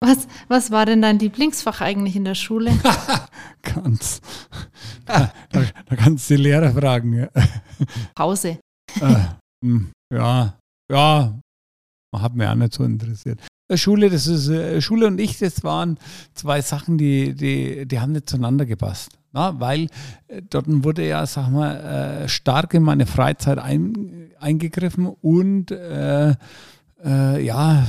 Was, was war denn dein Lieblingsfach eigentlich in der Schule? Ganz. Da, da, kannst du die Lehrer fragen. Ja. Pause. Äh, ja, ja, hat mich auch nicht so interessiert. Äh, Schule, das ist äh, Schule und ich, das waren zwei Sachen, die, die, die haben nicht zueinander gepasst. Na, weil äh, dort wurde ja, sag mal, stark in meine Freizeit ein, eingegriffen und äh, äh, ja,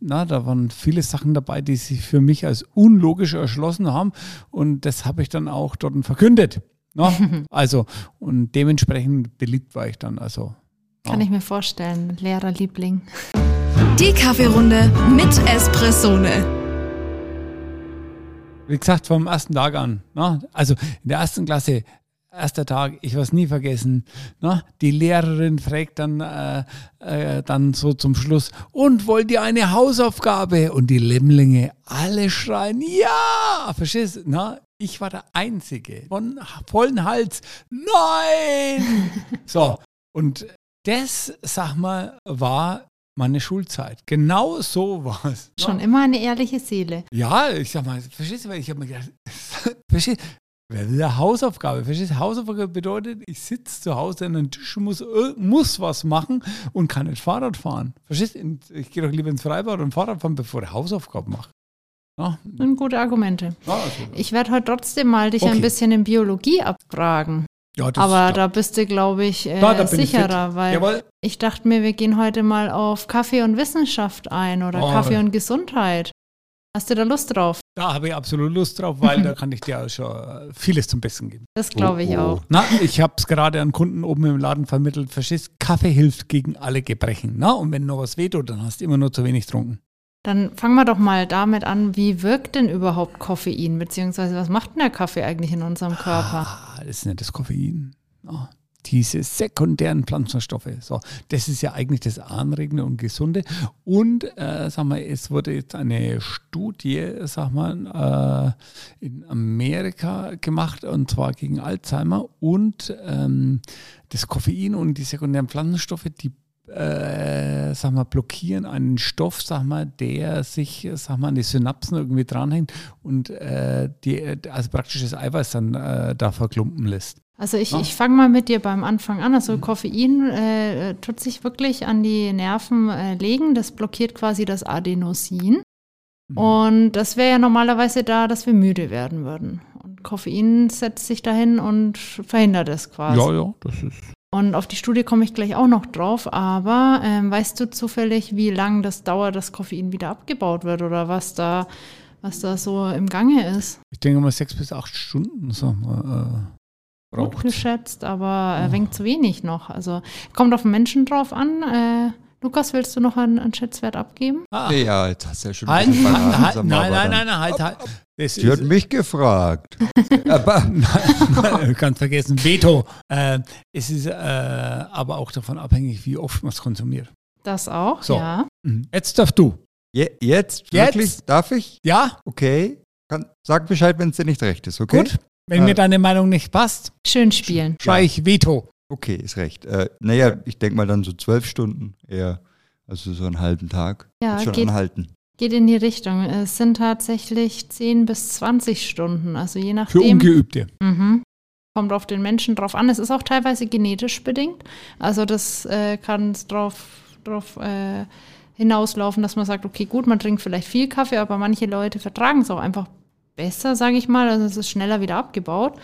na, da waren viele Sachen dabei, die sich für mich als unlogisch erschlossen haben und das habe ich dann auch dort verkündet. Na? Also, und dementsprechend beliebt war ich dann. Also, Kann ich mir vorstellen, Lehrerliebling. Die Kaffeerunde mit Espressone. Wie gesagt, vom ersten Tag an. Na? Also in der ersten Klasse, erster Tag, ich werde es nie vergessen. Na? Die Lehrerin fragt dann, äh, äh, dann so zum Schluss, und wollt ihr eine Hausaufgabe? Und die Lämmlinge alle schreien, ja! Verstehst du? Na? Ich war der Einzige von vollen Hals. Nein! so, und das, sag mal, war meine Schulzeit. Genau so war es. Schon immer eine ehrliche Seele. Ja, ich sag mal, verstehst du, weil ich habe mir gedacht, verstehst Wer will eine Hausaufgabe? Verstehst du? Hausaufgabe bedeutet, ich sitze zu Hause an einem Tisch, muss, äh, muss was machen und kann nicht Fahrrad fahren. Verstehst du? Ich gehe doch lieber ins Freibad und Fahrrad fahren, bevor ich Hausaufgaben mache. Ja. sind gute Argumente. Ja, also. Ich werde heute trotzdem mal dich Okay. ein bisschen in Biologie abfragen. Ja, das- Aber da bist du, glaube ich, äh, Da, da ich sicherer, fit. weil Jawohl. ich dachte mir, wir gehen heute mal auf Kaffee und Wissenschaft ein oder Oh. Kaffee und Gesundheit. Hast du da Lust drauf? Da habe ich absolut Lust drauf, weil da kann ich dir auch schon äh, vieles zum Besten geben. Das glaube ich auch. Na, ich habe es gerade an Kunden oben im Laden vermittelt. Verstehst, Kaffee hilft gegen alle Gebrechen. Na, und wenn noch was wehtut, dann hast du immer nur zu wenig getrunken. Dann fangen wir doch mal damit an, wie wirkt denn überhaupt Koffein, beziehungsweise was macht denn der Kaffee eigentlich in unserem Körper? Ah, das ist nicht das Koffein. Ah, diese sekundären Pflanzenstoffe. So, das ist ja eigentlich das Anregende und Gesunde. Und äh, sag mal, es wurde jetzt eine Studie, sag mal, äh, in Amerika gemacht und zwar gegen Alzheimer und ähm, das Koffein und die sekundären Pflanzenstoffe, die äh, sag mal, blockieren einen Stoff, sag mal, der sich, sag mal, an die Synapsen irgendwie dranhängt und äh, die, also praktisch das Eiweiß dann äh, da verklumpen lässt. Also ich, Ja. ich fange mal mit dir beim Anfang an. Also Koffein äh, tut sich wirklich an die Nerven äh, legen. Das blockiert quasi das Adenosin. Mhm. Und das wäre ja normalerweise da, dass wir müde werden würden. Und Koffein setzt sich dahin und verhindert es quasi. Ja, ja, das ist. Und auf die Studie komme ich gleich auch noch drauf. Aber ähm, weißt du zufällig, wie lange das dauert, dass Koffein wieder abgebaut wird oder was da, was da so im Gange ist? Ich denke mal sechs bis acht Stunden, sag äh, Gut braucht. geschätzt, aber äh, wenig zu wenig noch. Also kommt auf den Menschen drauf an. Äh, Lukas, willst du noch einen, einen Schätzwert abgeben? Ah, Ja, jetzt hast du ja schon ein halt, bisschen halt, halt, nein, nein, nein, nein, halt, halt. Das Sie hat mich gefragt. aber du kannst vergessen, Veto. Äh, es ist äh, aber auch davon abhängig, wie oft man es konsumiert. Das auch, So. ja. Mhm. Jetzt darfst du. je, jetzt, Jetzt? wirklich, darf ich? Ja, Okay. Kann, sag Bescheid, wenn es dir nicht recht ist, okay? gut. Wenn Äh, mir deine Meinung nicht passt, Schön spielen. schreie ich Veto. Okay, ist recht. Äh, naja, ich denke mal dann so zwölf Stunden eher. Also so einen halben Tag. Ja, Wird schon geht- anhalten. Geht in die Richtung. Es sind tatsächlich 10 bis 20 Stunden. Also je Für nachdem. Ungeübte. Mhm. Kommt auf den Menschen drauf an. Es ist auch teilweise genetisch bedingt. Also das äh, kann drauf, drauf äh, hinauslaufen, dass man sagt, okay, gut, man trinkt vielleicht viel Kaffee, aber manche Leute vertragen es auch einfach besser, sage ich mal. Also es ist schneller wieder abgebaut.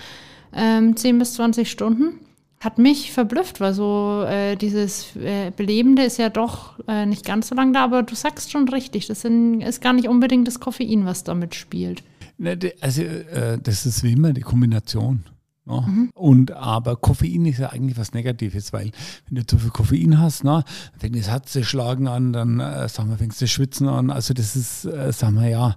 Ähm, 10 bis 20 Stunden. Hat mich verblüfft, weil so äh, dieses äh, Belebende ist ja doch äh, nicht ganz so lang da, aber du sagst schon richtig, das sind, ist gar nicht unbedingt das Koffein, was damit spielt. Ne, Also, äh, das ist wie immer die Kombination. Ja. Und aber Koffein ist ja eigentlich was Negatives, weil wenn du zu viel Koffein hast, na, fängt das Herz zu schlagen an, dann äh, sagen wir, fängst du schwitzen an. Also das ist, äh, sagen wir ja,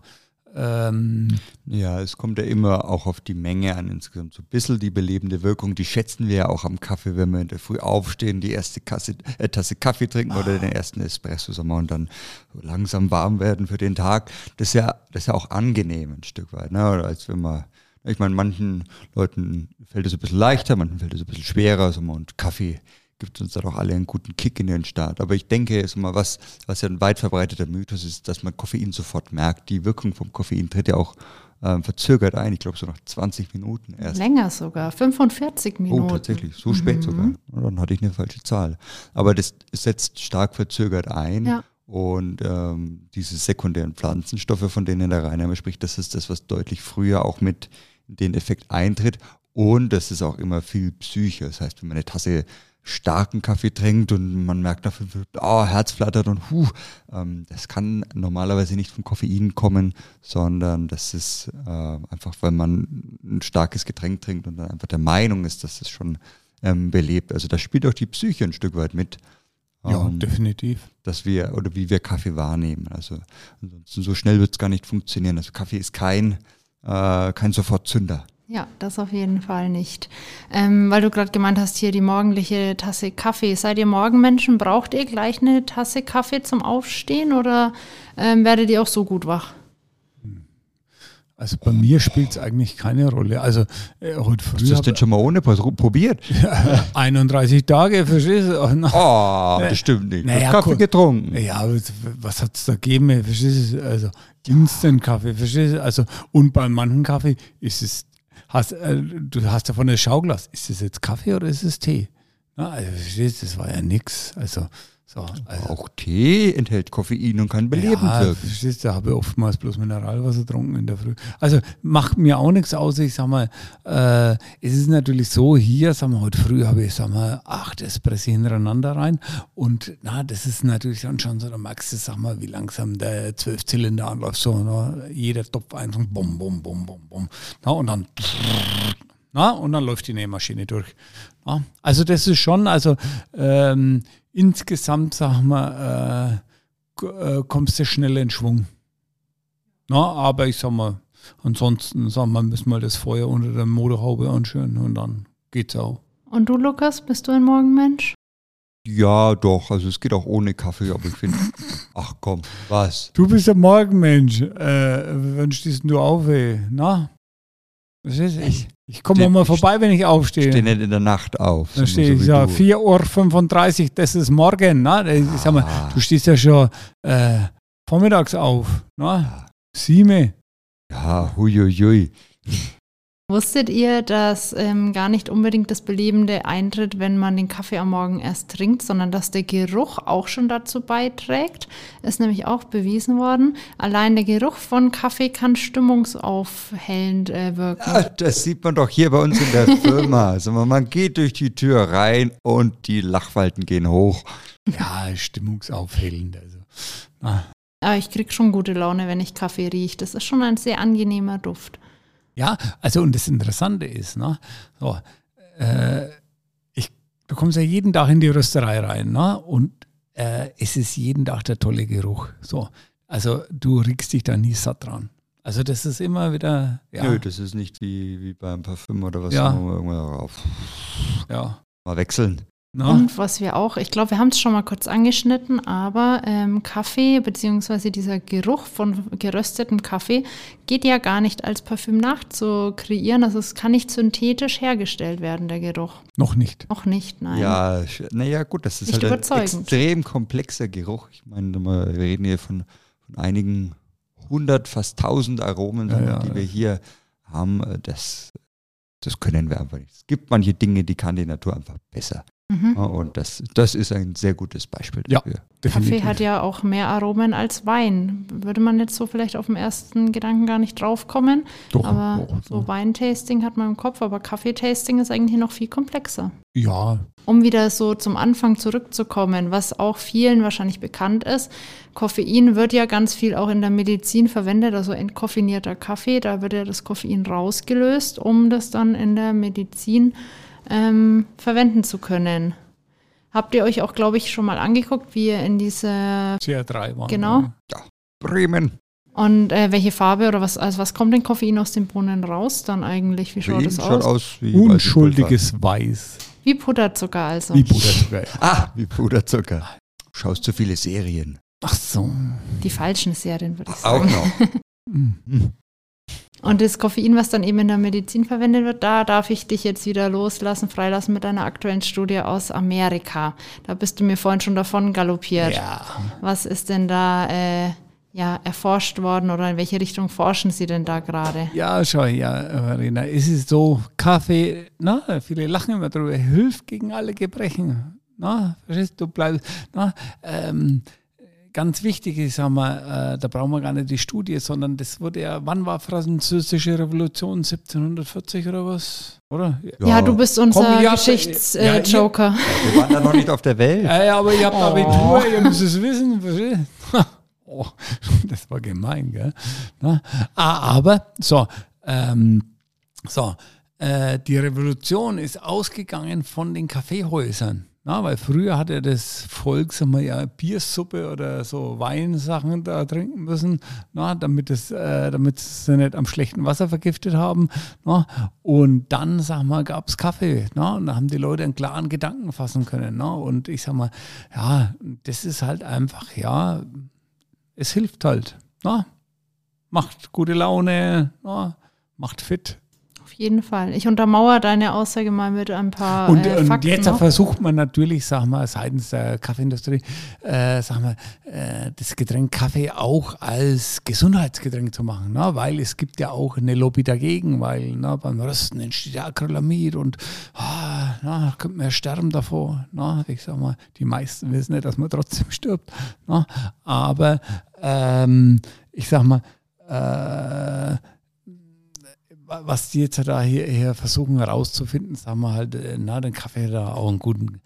ähm, Ja, es kommt ja immer auch auf die Menge an insgesamt. So ein bisschen die belebende Wirkung, die schätzen wir ja auch am Kaffee, wenn wir in der Früh aufstehen, die erste Kasse, äh, Tasse Kaffee trinken oder den ersten Espresso sagen wir, und dann langsam warm werden für den Tag. Das ist ja, das ist ja auch angenehm ein Stück weit. Ne? Oder als wenn man, ich meine, manchen Leuten fällt es ein bisschen leichter, manchen fällt es ein bisschen schwerer. So, und Kaffee, gibt uns dann auch alle einen guten Kick in den Start. Aber ich denke, ist mal was, was ja ein weit verbreiteter Mythos ist, dass man Koffein sofort merkt. Die Wirkung vom Koffein tritt ja auch ähm, verzögert ein. Ich glaube, so nach 20 Minuten erst. Länger sogar, 45 Minuten. Oh, tatsächlich, so spät Mhm. sogar. Na, Dann hatte ich eine falsche Zahl. Aber das setzt stark verzögert ein. Ja. Und ähm, diese sekundären Pflanzenstoffe, von denen der Rainer immer spricht, das ist das, was deutlich früher auch mit den Effekt eintritt. Und das ist auch immer viel Psyche. Das heißt, wenn man eine Tasse starken Kaffee trinkt und man merkt nach fünf Minuten, oh, Herz flattert und huh, ähm, das kann normalerweise nicht vom Koffein kommen, sondern das ist äh, einfach, weil man ein starkes Getränk trinkt und dann einfach der Meinung ist, dass es schon ähm, belebt. Also da spielt auch die Psyche ein Stück weit mit. Ja, ähm, definitiv. dass wir oder wie wir Kaffee wahrnehmen. Also ansonsten so schnell wird es gar nicht funktionieren. Also Kaffee ist kein, äh, kein Sofortzünder. Ja, das auf jeden Fall nicht. Ähm, weil du gerade gemeint hast, hier die morgendliche Tasse Kaffee. Seid ihr Morgenmenschen? Braucht ihr gleich eine Tasse Kaffee zum Aufstehen oder ähm, werdet ihr auch so gut wach? Also bei mir spielt es eigentlich keine Rolle. Also äh, heute Hast früh du das denn schon mal ohne Pro- probiert? 31 Tage, verstehst du? Na, Oh, das stimmt nicht. Naja, hast Kaffee gut. getrunken. Ja, aber was hat es da gegeben? Verstehst du? Also Instant-Kaffee, verstehst du? Also, und bei manchen Kaffee ist es, hast, äh, du hast davon das Schauglas. Ist es jetzt Kaffee oder ist es Tee? Na, also, verstehst das war ja nix. Also, so, also, Auch Tee enthält Koffein und kann belebend ja, wirken. verstehst da habe ich oftmals bloß Mineralwasser getrunken in der Früh. Also macht mir auch nichts aus. Ich sag mal, äh, es ist natürlich so, hier, sag mal, heute früh habe ich, sag mal, acht Espresso hintereinander rein. Und na, das ist natürlich dann schon so, da merkst du, sag mal, wie langsam der Zwölfzylinder anläuft. So, ne? jeder Topf einfach, bum, bum, bum, bum, bum. Na, und dann na, und dann läuft die Nähmaschine durch. Na, also das ist schon, also ähm, insgesamt, sagen wir, äh, äh, kommst du schnell in Schwung. Na, aber ich sag mal, ansonsten, sagen wir, müssen wir das Feuer unter der Motorhaube anschüren und dann geht's auch. Und du, Lukas, bist du ein Morgenmensch? Ja, doch. Also es geht auch ohne Kaffee, aber ich finde, ach komm, was? Du bist ein Morgenmensch. Äh, wann stehst du auf, ey? Na? Was ist ich? Ich komme auch mal vorbei, wenn ich aufstehe. Stehe nicht in der Nacht auf. Da so stehe ich ja du. 4.35 Uhr, das ist morgen. Na? Ich sag mal, Ah. du stehst ja schon äh, vormittags auf. Na? Sieben. Ja, huiuiui. Wusstet ihr, dass ähm, gar nicht unbedingt das Belebende eintritt, wenn man den Kaffee am Morgen erst trinkt, sondern dass der Geruch auch schon dazu beiträgt? Ist nämlich auch bewiesen worden. Allein der Geruch von Kaffee kann stimmungsaufhellend äh, wirken. Ah, Das sieht man doch hier bei uns in der Firma. Also man- geht durch die Tür rein und die Lachfalten gehen hoch. Ja, stimmungsaufhellend. Also. Na, Aber ich krieg schon gute Laune, wenn ich Kaffee rieche. Das ist schon ein sehr angenehmer Duft. Ja, also und das Interessante ist, ne, so, äh, ich, du kommst ja jeden Tag in die Rösterei rein, ne, und äh, es ist jeden Tag der tolle Geruch. So, also du riechst dich da nie satt dran. Also das ist immer wieder, ja, Nö, das ist nicht wie, wie beim Parfüm oder was. Ja. irgendwann auf, ja. mal wechseln. Ne? Und was wir auch, ich glaube, wir haben es schon mal kurz angeschnitten, aber ähm, Kaffee beziehungsweise dieser Geruch von geröstetem Kaffee geht ja gar nicht als Parfüm nachzukreieren. Also es kann nicht synthetisch hergestellt werden, der Geruch. Noch nicht. Noch nicht, nein. Ja, naja, gut, das ist Nicht halt ein extrem komplexer Geruch. Ich meine, wir reden hier von, von einigen hundert, fast tausend Aromen, Ja, ja. die wir hier haben. Äh, Das, das können wir einfach nicht. Es gibt manche Dinge, die kann die Natur einfach besser. Mhm. Ja, Und das, das ist ein sehr gutes Beispiel Ja. dafür. Kaffee hat ja auch mehr Aromen als Wein. Würde man jetzt so vielleicht auf den ersten Gedanken gar nicht draufkommen. Doch, aber doch, so doch. Weintasting hat man im Kopf, aber Kaffeetasting ist eigentlich noch viel komplexer. Ja, Um wieder so zum Anfang zurückzukommen, was auch vielen wahrscheinlich bekannt ist, Koffein wird ja ganz viel auch in der Medizin verwendet, also entkoffinierter Kaffee, da wird ja das Koffein rausgelöst, um das dann in der Medizin ähm, verwenden zu können. Habt ihr euch auch, glaube ich, schon mal angeguckt, wie ihr in diese CR3 waren. Genau. wir. Bremen. und äh, welche Farbe oder was, also was kommt denn Koffein aus den Bohnen raus dann eigentlich? Wie schaut ihn das schaut aus? aus wie Unschuldiges Weiß. Wie Puderzucker also. Wie Puderzucker. Ah, wie Puderzucker. Schaust zu viele Serien. Ach so. Die falschen Serien, würde ich Auch sagen. noch. Und das Koffein, was dann eben in der Medizin verwendet wird, da darf ich dich jetzt wieder loslassen, freilassen mit einer aktuellen Studie aus Amerika. Da bist du mir vorhin schon davon galoppiert. Ja. Was ist denn da äh, ja, erforscht worden oder in welche Richtung forschen Sie denn da gerade? Ja, schau, ja, Marina, es ist so, Kaffee, na, viele lachen immer drüber, hilft gegen alle Gebrechen. Na, verstehst du, bleibst, na, ähm, ganz wichtig ist, sag mal, äh, da brauchen wir gar nicht die Studie, sondern das wurde ja, wann war Französische Revolution? 1740 oder was? Oder? Ja, du bist unser Geschichtsjoker. ja. Wir waren da noch nicht auf der Welt. Ja, ja, aber ihr habt Oh. Abitur, ihr müsst es wissen. Oh, das war gemein, gell? Na, ah, aber, so, ähm, so, äh, die Revolution ist ausgegangen von den Kaffeehäusern. Na, weil früher hatte das Volk sag mal, ja Biersuppe oder so Weinsachen da trinken müssen, na, damit, es, äh, damit sie nicht am schlechten Wasser vergiftet haben. Na. Und dann, sag mal, gab es Kaffee. Na, und da haben die Leute einen klaren Gedanken fassen können. Na. Und ich sag mal, ja, das ist halt einfach, ja, es hilft halt. Na. Macht gute Laune, na, macht fit. Jeden Fall. Ich untermauere deine Aussage mal mit ein paar Und, äh, und Fakten. jetzt noch. versucht man natürlich, sag mal, seitens der Kaffeeindustrie, äh, sag mal, äh, das Getränk Kaffee auch als Gesundheitsgetränk zu machen, ne? weil es gibt ja auch eine Lobby dagegen, weil ne, beim Rösten entsteht ja Acrylamid und ah, na, könnte man ja sterben davor. Ne? Ich sag mal, die meisten wissen nicht, dass man trotzdem stirbt. Ne? Aber ähm, ich sag mal, äh, was die jetzt da hier, hier versuchen herauszufinden, sagen wir halt, äh, na, den Kaffee da auch einen guten,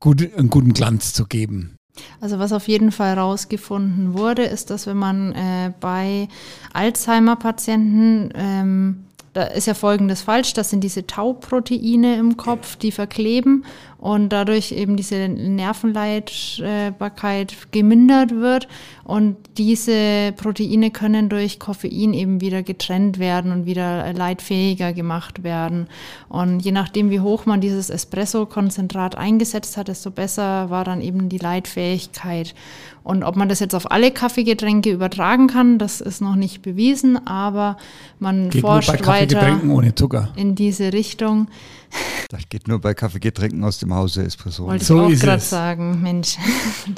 gut, einen guten Glanz zu geben. Also was auf jeden Fall rausgefunden wurde, ist, dass wenn man äh, bei Alzheimer-Patienten, ähm, da ist ja Folgendes falsch, das sind diese Tauproteine im Kopf, die verkleben und dadurch eben diese Nervenleitbarkeit gemindert wird und diese Proteine können durch Koffein eben wieder getrennt werden und wieder leitfähiger gemacht werden. Und je nachdem, wie hoch man dieses Espresso-Konzentrat eingesetzt hat, desto besser war dann eben die Leitfähigkeit. Und ob man das jetzt auf alle Kaffeegetränke übertragen kann, das ist noch nicht bewiesen, aber man Geht forscht weiter in diese Richtung. Das geht nur bei Kaffeegetränken aus dem Hause Espresso. Wollte So ich auch gerade sagen, Mensch,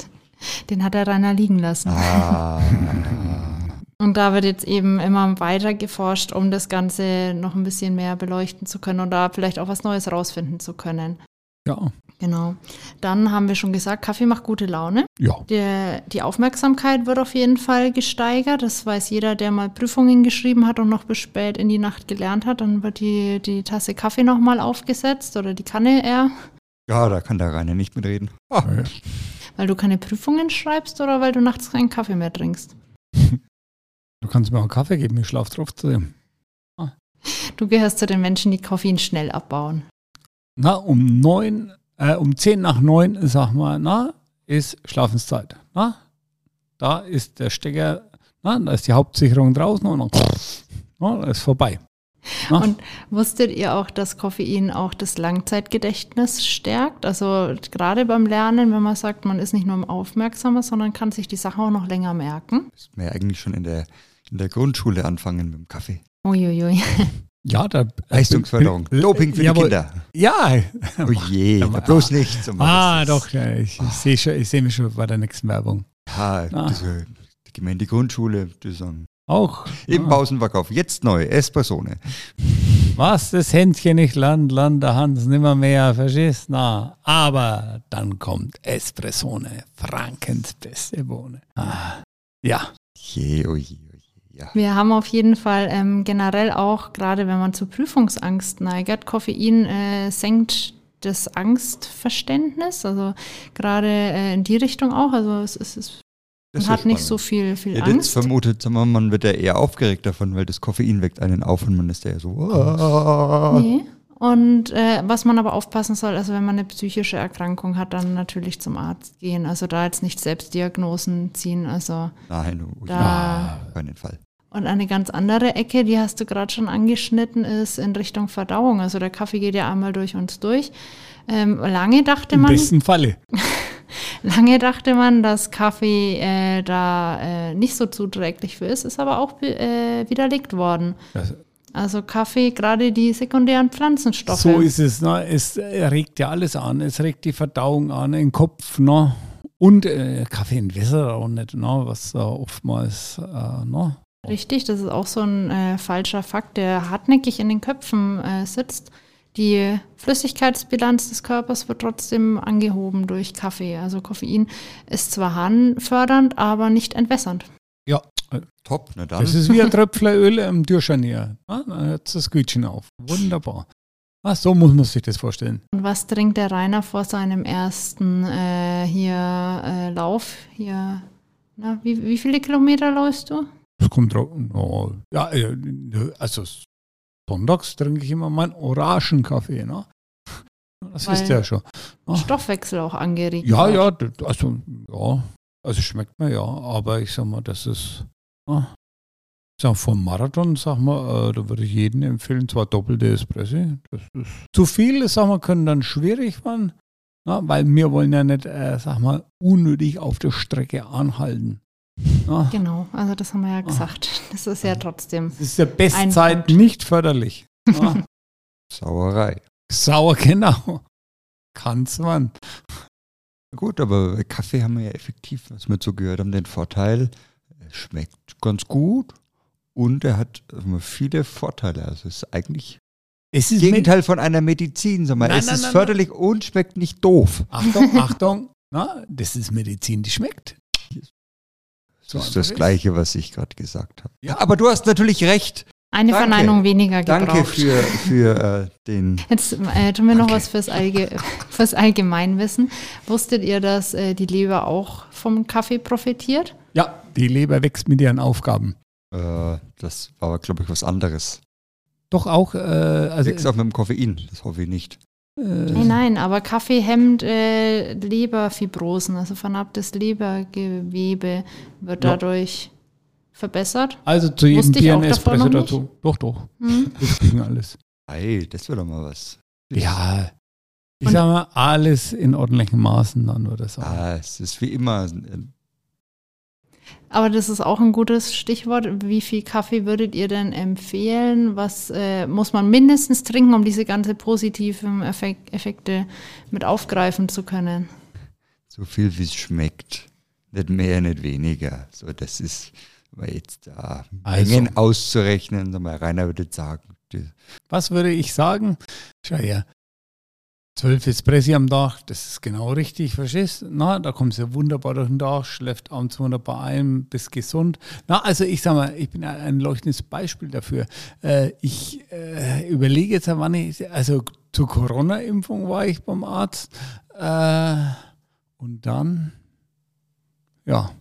den hat der Rainer liegen lassen. Ah, Und da wird jetzt eben immer weiter geforscht, um das Ganze noch ein bisschen mehr beleuchten zu können und da vielleicht auch was Neues rausfinden zu können. Ja, Genau. Dann haben wir schon gesagt, Kaffee macht gute Laune. ja. Der, die Aufmerksamkeit wird auf jeden Fall gesteigert. Das weiß jeder, der mal Prüfungen geschrieben hat und noch bis spät in die Nacht gelernt hat. Dann wird die, die Tasse Kaffee nochmal aufgesetzt oder die Kanne eher. ja, da kann der Rainer nicht mitreden. Ah, Weil du keine Prüfungen schreibst oder weil du nachts keinen Kaffee mehr trinkst? Du kannst mir auch einen Kaffee geben, ich schlafe drauf zu dem. Du gehörst zu den Menschen, die Koffein schnell abbauen. Na, um neun, äh, um zehn nach neun, sag mal, na, ist Schlafenszeit. Na, da ist der Stecker, na, da ist die Hauptsicherung draußen und dann, na, ist vorbei. Na, Und wusstet ihr auch, dass Koffein auch das Langzeitgedächtnis stärkt? Also gerade beim Lernen, wenn man sagt, man ist nicht nur aufmerksamer, sondern kann sich die Sache auch noch länger merken. Müssten wir ja eigentlich schon in der, in der Grundschule anfangen mit dem Kaffee. Uiuiui. Ja, da. Leistungsförderung. Doping für Jawohl. die Kinder. Ja. Oh je, Aber- bloß nicht. so Ah, doch, ja, ich, ich sehe schon, ich sehe mich schon bei der nächsten Werbung. Ja, Ah. das, äh, die gehen wir in die Grundschule, die sagen, Auch. im Ah. Pausenverkauf, jetzt neu, Espressone. Was das Händchen nicht land, land der Hand nimmer mehr, verstehst? Na, aber dann kommt Espressone, Frankens beste Bohne. Ah, ja, je, oh je, ja. Wir haben auf jeden Fall ähm, generell auch, gerade wenn man zu Prüfungsangst neigt, Koffein äh, senkt das Angstverständnis, also gerade äh, in die Richtung auch. Also es, ist- es, Das man ist hat ja nicht so viel, viel jetzt Angst. vermutet, man wird ja eher aufgeregt davon, weil das Koffein weckt einen auf und man ist ja so. "Ah." Nee. Und äh, was man aber aufpassen soll, also wenn man eine psychische Erkrankung hat, dann natürlich zum Arzt gehen. Also da jetzt nicht Selbstdiagnosen ziehen. Also Nein, oh, Da- ja, auf keinen Fall. Und eine ganz andere Ecke, die hast du gerade schon angeschnitten, ist in Richtung Verdauung. Also der Kaffee geht ja einmal durch uns durch. Ähm, lange dachte im man, besten Falle. Lange dachte man, dass Kaffee äh, da äh, nicht so zuträglich für ist, ist aber auch äh, widerlegt worden. Das, Also Kaffee, gerade die sekundären Pflanzenstoffe. so ist es. Ne? Es regt ja alles an. Es regt die Verdauung an, den Kopf. Ne? Und äh, Kaffee entwässert auch nicht, ne? was äh, oftmals. Äh, ne? Richtig, das ist auch so ein äh, falscher Fakt, der hartnäckig in den Köpfen äh, sitzt. Die Flüssigkeitsbilanz des Körpers wird trotzdem angehoben durch Kaffee. Also Koffein ist zwar harnfördernd, aber nicht entwässernd. Ja, Top, na dann. das ist wie ein Tröpfler Öl im Türscharnier. Ne? Dann hört das Gütchen auf. Wunderbar. Ah, so muss man sich das vorstellen. Und was trinkt der Rainer vor seinem ersten äh, hier äh, Lauf? Hier, na, wie, wie viele Kilometer läufst du? Das kommt drauf. No, ja, äh, also sonntags trinke ich immer meinen Orangenkaffee. Ne? Das Weil- ist ja schon. Ah. Stoffwechsel auch angeregt. Ja, wird. ja, also, ja, also schmeckt mir ja, aber ich sag mal, das ist, ah, ich sag, vom Marathon, sag mal, äh, da würde ich jedem empfehlen, zwar doppelte Espresso, das ist zu viel, sag mal, können dann schwierig werden, na, weil wir wollen ja nicht, äh, sag mal, unnötig auf der Strecke anhalten. Na, Genau, also das haben wir ja gesagt. Das ist ja trotzdem. das ist der Bestzeit nicht förderlich. Na, Sauerei. sauer, genau. Kann's man. Gut, aber bei Kaffee haben wir ja effektiv, was wir so gehört haben, den Vorteil, er schmeckt ganz gut und er hat viele Vorteile. Also es ist eigentlich Es das ist Gegenteil von einer Medizin. Sag mal. Nein, es nein, ist nein, förderlich und schmeckt nicht doof. Achtung, Achtung, na, das ist Medizin, die schmeckt. So Das ist das Gleiche, was ich gerade gesagt habe. Ja. Aber du hast natürlich recht. Eine Danke. Verneinung weniger gebraucht. Danke für, für äh, den. Jetzt äh, tun wir noch was fürs, Allge fürs Allgemeinwissen. Wusstet ihr, dass äh, die Leber auch vom Kaffee profitiert? Ja, die Leber wächst mit ihren Aufgaben. Äh, das war, glaube ich, was anderes. Doch auch, äh, also, Wächst auch mit dem Koffein, das hoffe ich nicht. Äh, Nein, nein, aber Kaffee hemmt äh, Leberfibrosen, also vernarbtes Lebergewebe wird Ja. dadurch verbessert. also zu jedem Bier ein Espresso dazu. Doch, doch, Hm? das kriegen alles. Hey, das wäre doch mal was. Ja, ich Und- sag mal, alles in ordentlichen Maßen dann oder so. Ah, es ist wie immer. Aber das ist auch ein gutes Stichwort. Wie viel Kaffee würdet ihr denn empfehlen? Was äh, muss man mindestens trinken, um diese ganze positiven Effek Effekte mit aufgreifen zu können? So viel wie es schmeckt. Nicht mehr, nicht weniger. So, das ist, weil jetzt da Also. Mengen auszurechnen, mal, Rainer würde sagen, Was würde ich sagen? Schau her, zwölf Espressi am Tag, das ist genau richtig, verstehst Na, da kommst du wunderbar durch den Tag, schläft abends wunderbar ein, bist gesund. Na, also ich sag mal, ich bin ein leuchtendes Beispiel dafür. Äh, ich äh, überlege jetzt, wann ich, also zur Corona-Impfung war ich beim Arzt äh, und dann, ja,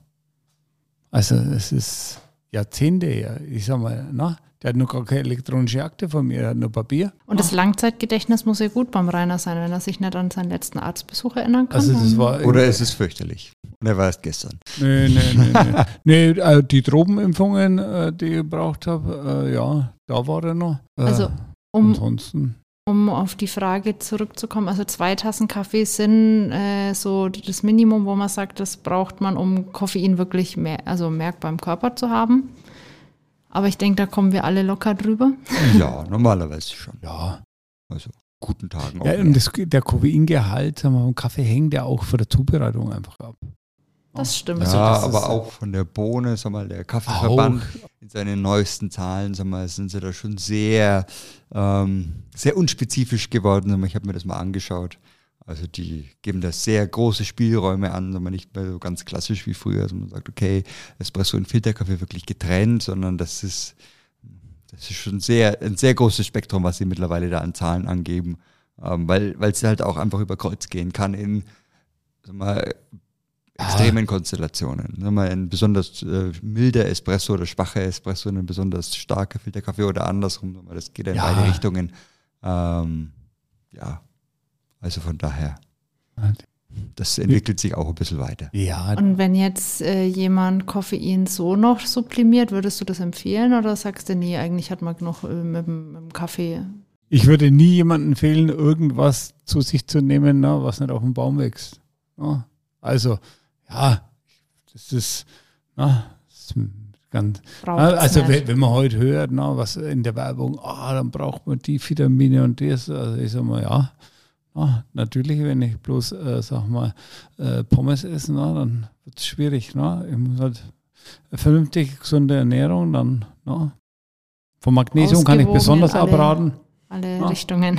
also es ist Jahrzehnte her. Ich sag mal, na, der hat noch gar keine elektronische Akte von mir, der hat nur Papier. Und das Langzeitgedächtnis muss ja gut beim Rainer sein, wenn er sich nicht an seinen letzten Arztbesuch erinnern kann. Also das war oder es ist fürchterlich. Und er war erst gestern. Nee, nee, nee, nee. nee äh, die Drobenimpfungen, äh, die ich gebraucht habe, äh, ja, da war er noch. Also, um, ansonsten. Um auf die Frage zurückzukommen, also zwei Tassen Kaffee sind äh, so das Minimum, wo man sagt, das braucht man, um Koffein wirklich mehr, also merkbar im Körper zu haben. Aber ich denke, da kommen wir alle locker drüber. Ja, normalerweise schon. Ja, Also guten Tagen auch. ja und das, der Koffeingehalt sagen wir, mal, im Kaffee hängt ja auch von der Zubereitung einfach ab. Das stimmt. ja, also das aber ist- auch von der Bohne, sag mal, der Kaffeeverband Auch. in seinen neuesten Zahlen, sag mal, sind sie da schon sehr, ähm, sehr unspezifisch geworden. Sag mal, Ich habe mir das mal angeschaut. Also die geben da sehr große Spielräume an, sag mal, nicht mehr so ganz klassisch wie früher. Also man sagt, okay, Espresso und Filterkaffee wirklich getrennt, sondern das ist, das ist schon sehr, ein sehr großes Spektrum, was sie mittlerweile da an Zahlen angeben. Ähm, weil weil es halt auch einfach über Kreuz gehen kann in sag mal, extremen Konstellationen. Sag mal, ein besonders äh, milder Espresso oder schwacher Espresso, ein besonders starker Filterkaffee oder andersrum. Das geht in Ja. beide Richtungen. Ähm, ja, also von daher, das entwickelt sich auch ein bisschen weiter. Ja, Und wenn jetzt äh, jemand Koffein so noch sublimiert, würdest du das empfehlen oder sagst du, nee, eigentlich hat man genug äh, mit, dem, mit dem Kaffee? ich würde nie jemandem empfehlen, irgendwas zu sich zu nehmen, na, was nicht auf dem Baum wächst. Ja, Also, ja, das ist, na, das ist ganz, Braucht's also wenn, wenn man heute hört, na, was in der Werbung, ah, dann braucht man die Vitamine und das, also ich sag mal, ja, na, natürlich, wenn ich bloß, äh, sag mal, äh, Pommes esse, na, dann wird es schwierig, na, ich muss halt eine vernünftig gesunde Ernährung, dann, na, vom Magnesium kann ich besonders alle- abraten. alle Ja. Richtungen.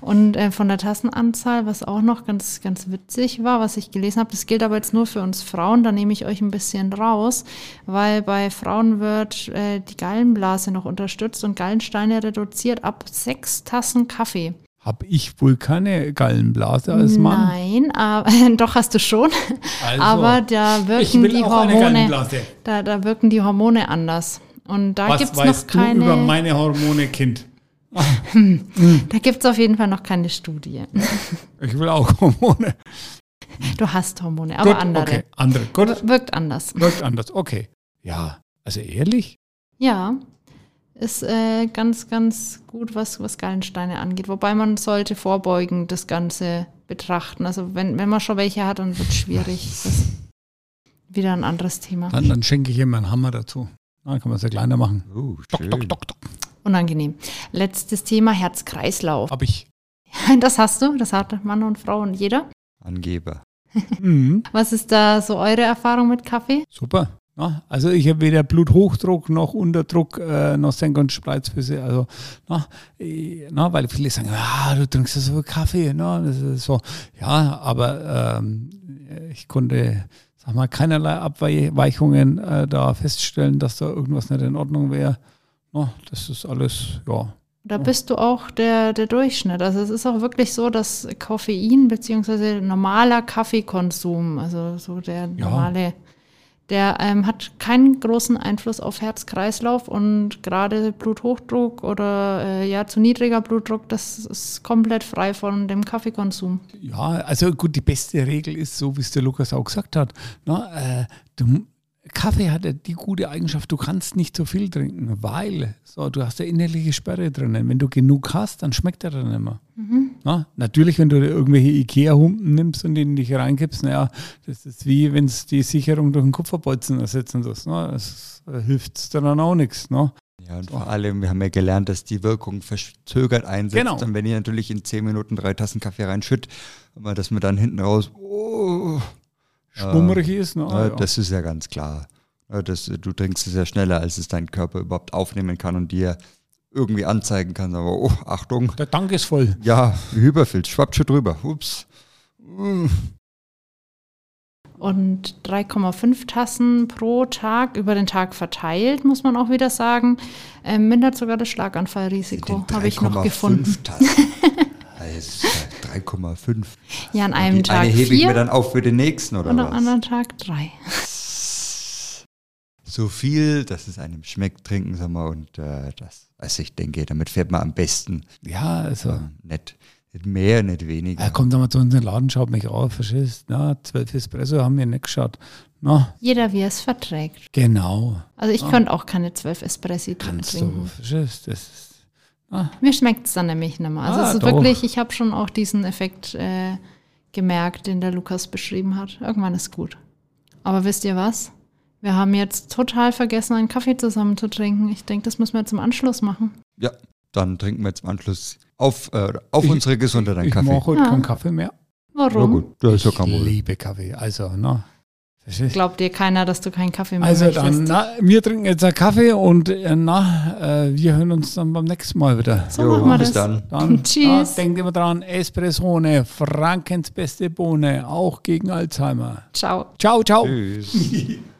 Und äh, von der Tassenanzahl, was auch noch ganz, ganz witzig war, was ich gelesen habe, das gilt aber jetzt nur für uns Frauen, da nehme ich euch ein bisschen raus, weil bei Frauen wird äh, die Gallenblase noch unterstützt und Gallensteine reduziert ab sechs Tassen Kaffee. Habe ich wohl keine Gallenblase als Mann? Nein, aber, doch hast du schon, Also, aber da ich wirken die Hormone, Gallenblase. da, da wirken die Hormone anders. Und da gibt's weißt noch keine. du über meine Hormone, Kind? Da gibt es auf jeden Fall noch keine Studie. Ich will auch Hormone. Du hast Hormone, aber Gut, andere. okay, andere. Gut, Wir- Wirkt anders. wirkt anders. Okay. Ja, also ehrlich? Ja, ist äh, ganz, ganz gut, was, was Gallensteine angeht. Wobei man sollte vorbeugend das Ganze betrachten. Also wenn, wenn man schon welche hat, dann wird es schwierig. Das ist wieder ein anderes Thema. Dann, dann schenke ich ihm einen Hammer dazu. Dann kann man es ja kleiner machen. Oh, Dock, schön. dock, dock, dock. Unangenehm. Letztes Thema, Herz-Kreislauf. Hab ich. Das hast du, das hat Mann und Frau und jeder. Angeber. Mhm. Was ist da so eure Erfahrung mit Kaffee? Super. Ja, also ich habe weder Bluthochdruck noch Unterdruck äh, noch Senk- und Spreizfüße. Also, na, na, weil viele sagen, ah, du trinkst ja so viel Kaffee. Na, das ist so. Ja, aber ähm, ich konnte, sag mal, keinerlei Abweichungen äh, da feststellen, dass da irgendwas nicht in Ordnung wäre. Na, das ist alles, ja. Da bist du auch der, der Durchschnitt. Also es ist auch wirklich so, dass Koffein beziehungsweise normaler Kaffeekonsum, also so der normale, der ähm, hat keinen großen Einfluss auf Herz-Kreislauf und gerade Bluthochdruck oder äh, ja zu niedriger Blutdruck, das ist komplett frei von dem Kaffeekonsum. Ja, also gut, die beste Regel ist, so wie es der Lukas auch gesagt hat, na, äh, du, Kaffee hat ja die gute Eigenschaft, du kannst nicht so viel trinken, weil so, du hast ja innerliche Sperre drinnen. Wenn du genug hast, dann schmeckt er dann nicht mehr. Na, natürlich, wenn du irgendwelche Ikea-Humpen nimmst und in dich reinkippst, naja, das ist wie, wenn es die Sicherung durch den Kupferbolzen ersetzen sollst. Das hilft dann auch nichts. Ne? Ja, und vor allem, wir haben ja gelernt, dass die Wirkung verzögert einsetzt. Genau. Und wenn ihr natürlich in 10 Minuten drei Tassen Kaffee reinschütt, aber dass man dann hinten raus, oh, Schwummerig ist. Ne? äh, ja. das ist ja ganz klar. Äh, Das, du trinkst es ja schneller, als es dein Körper überhaupt aufnehmen kann und dir irgendwie anzeigen kann. Aber oh, Achtung, Der Tank ist voll. ja, Hyperfilz, schwappt schon drüber. Ups. Mm. Und 3,5 Tassen pro Tag über den Tag verteilt, muss man auch wieder sagen, ähm, mindert sogar das Schlaganfallrisiko, habe ich noch 3,5 gefunden. Tassen. Also, 3,5. Ja, an einem Die Tag eine hebe ich mir vier dann auf für den nächsten, oder und am anderen Tag drei. so viel, dass es einem schmeckt, trinken, sag mal, und äh, das, also ich denke, damit fährt man am besten. Ja, also. Äh, nicht, nicht mehr, nicht weniger. Er kommt einmal zu uns in den Laden, schaut mich auf, verstehst Na, zwölf Espresso haben wir nicht geschaut. Na, Jeder, wie er es verträgt. genau. Also ich könnte auch keine zwölf Espressi Kannst du, trinken. verstehst Das ist, Mir schmeckt es dann nämlich nicht mehr. Also Ah, es ist doch. wirklich, ich habe schon auch diesen Effekt äh, gemerkt, den der Lukas beschrieben hat. Irgendwann ist gut. Aber wisst ihr was? Wir haben jetzt total vergessen, einen Kaffee zusammen zu trinken. Ich denke, das müssen wir im Anschluss machen. Ja, dann trinken wir jetzt im Anschluss auf, äh, auf Ich- unsere Gesundheit einen ich Kaffee. mache heute Ja. keinen Kaffee mehr. Na Warum? gut, das ist ja ich kein Problem. liebe Kaffee. Also, na, verstehst Glaubt dir keiner, dass du keinen Kaffee mehr Also möchtest? dann, na, wir trinken jetzt einen Kaffee und äh, na, äh, wir hören uns dann beim nächsten Mal wieder. so Jo, machen wir bis das. dann. Dann Tschüss. Na, denkt immer dran, Espressone, Frankens beste Bohne, auch gegen Alzheimer. Ciao. Ciao, ciao. Tschüss.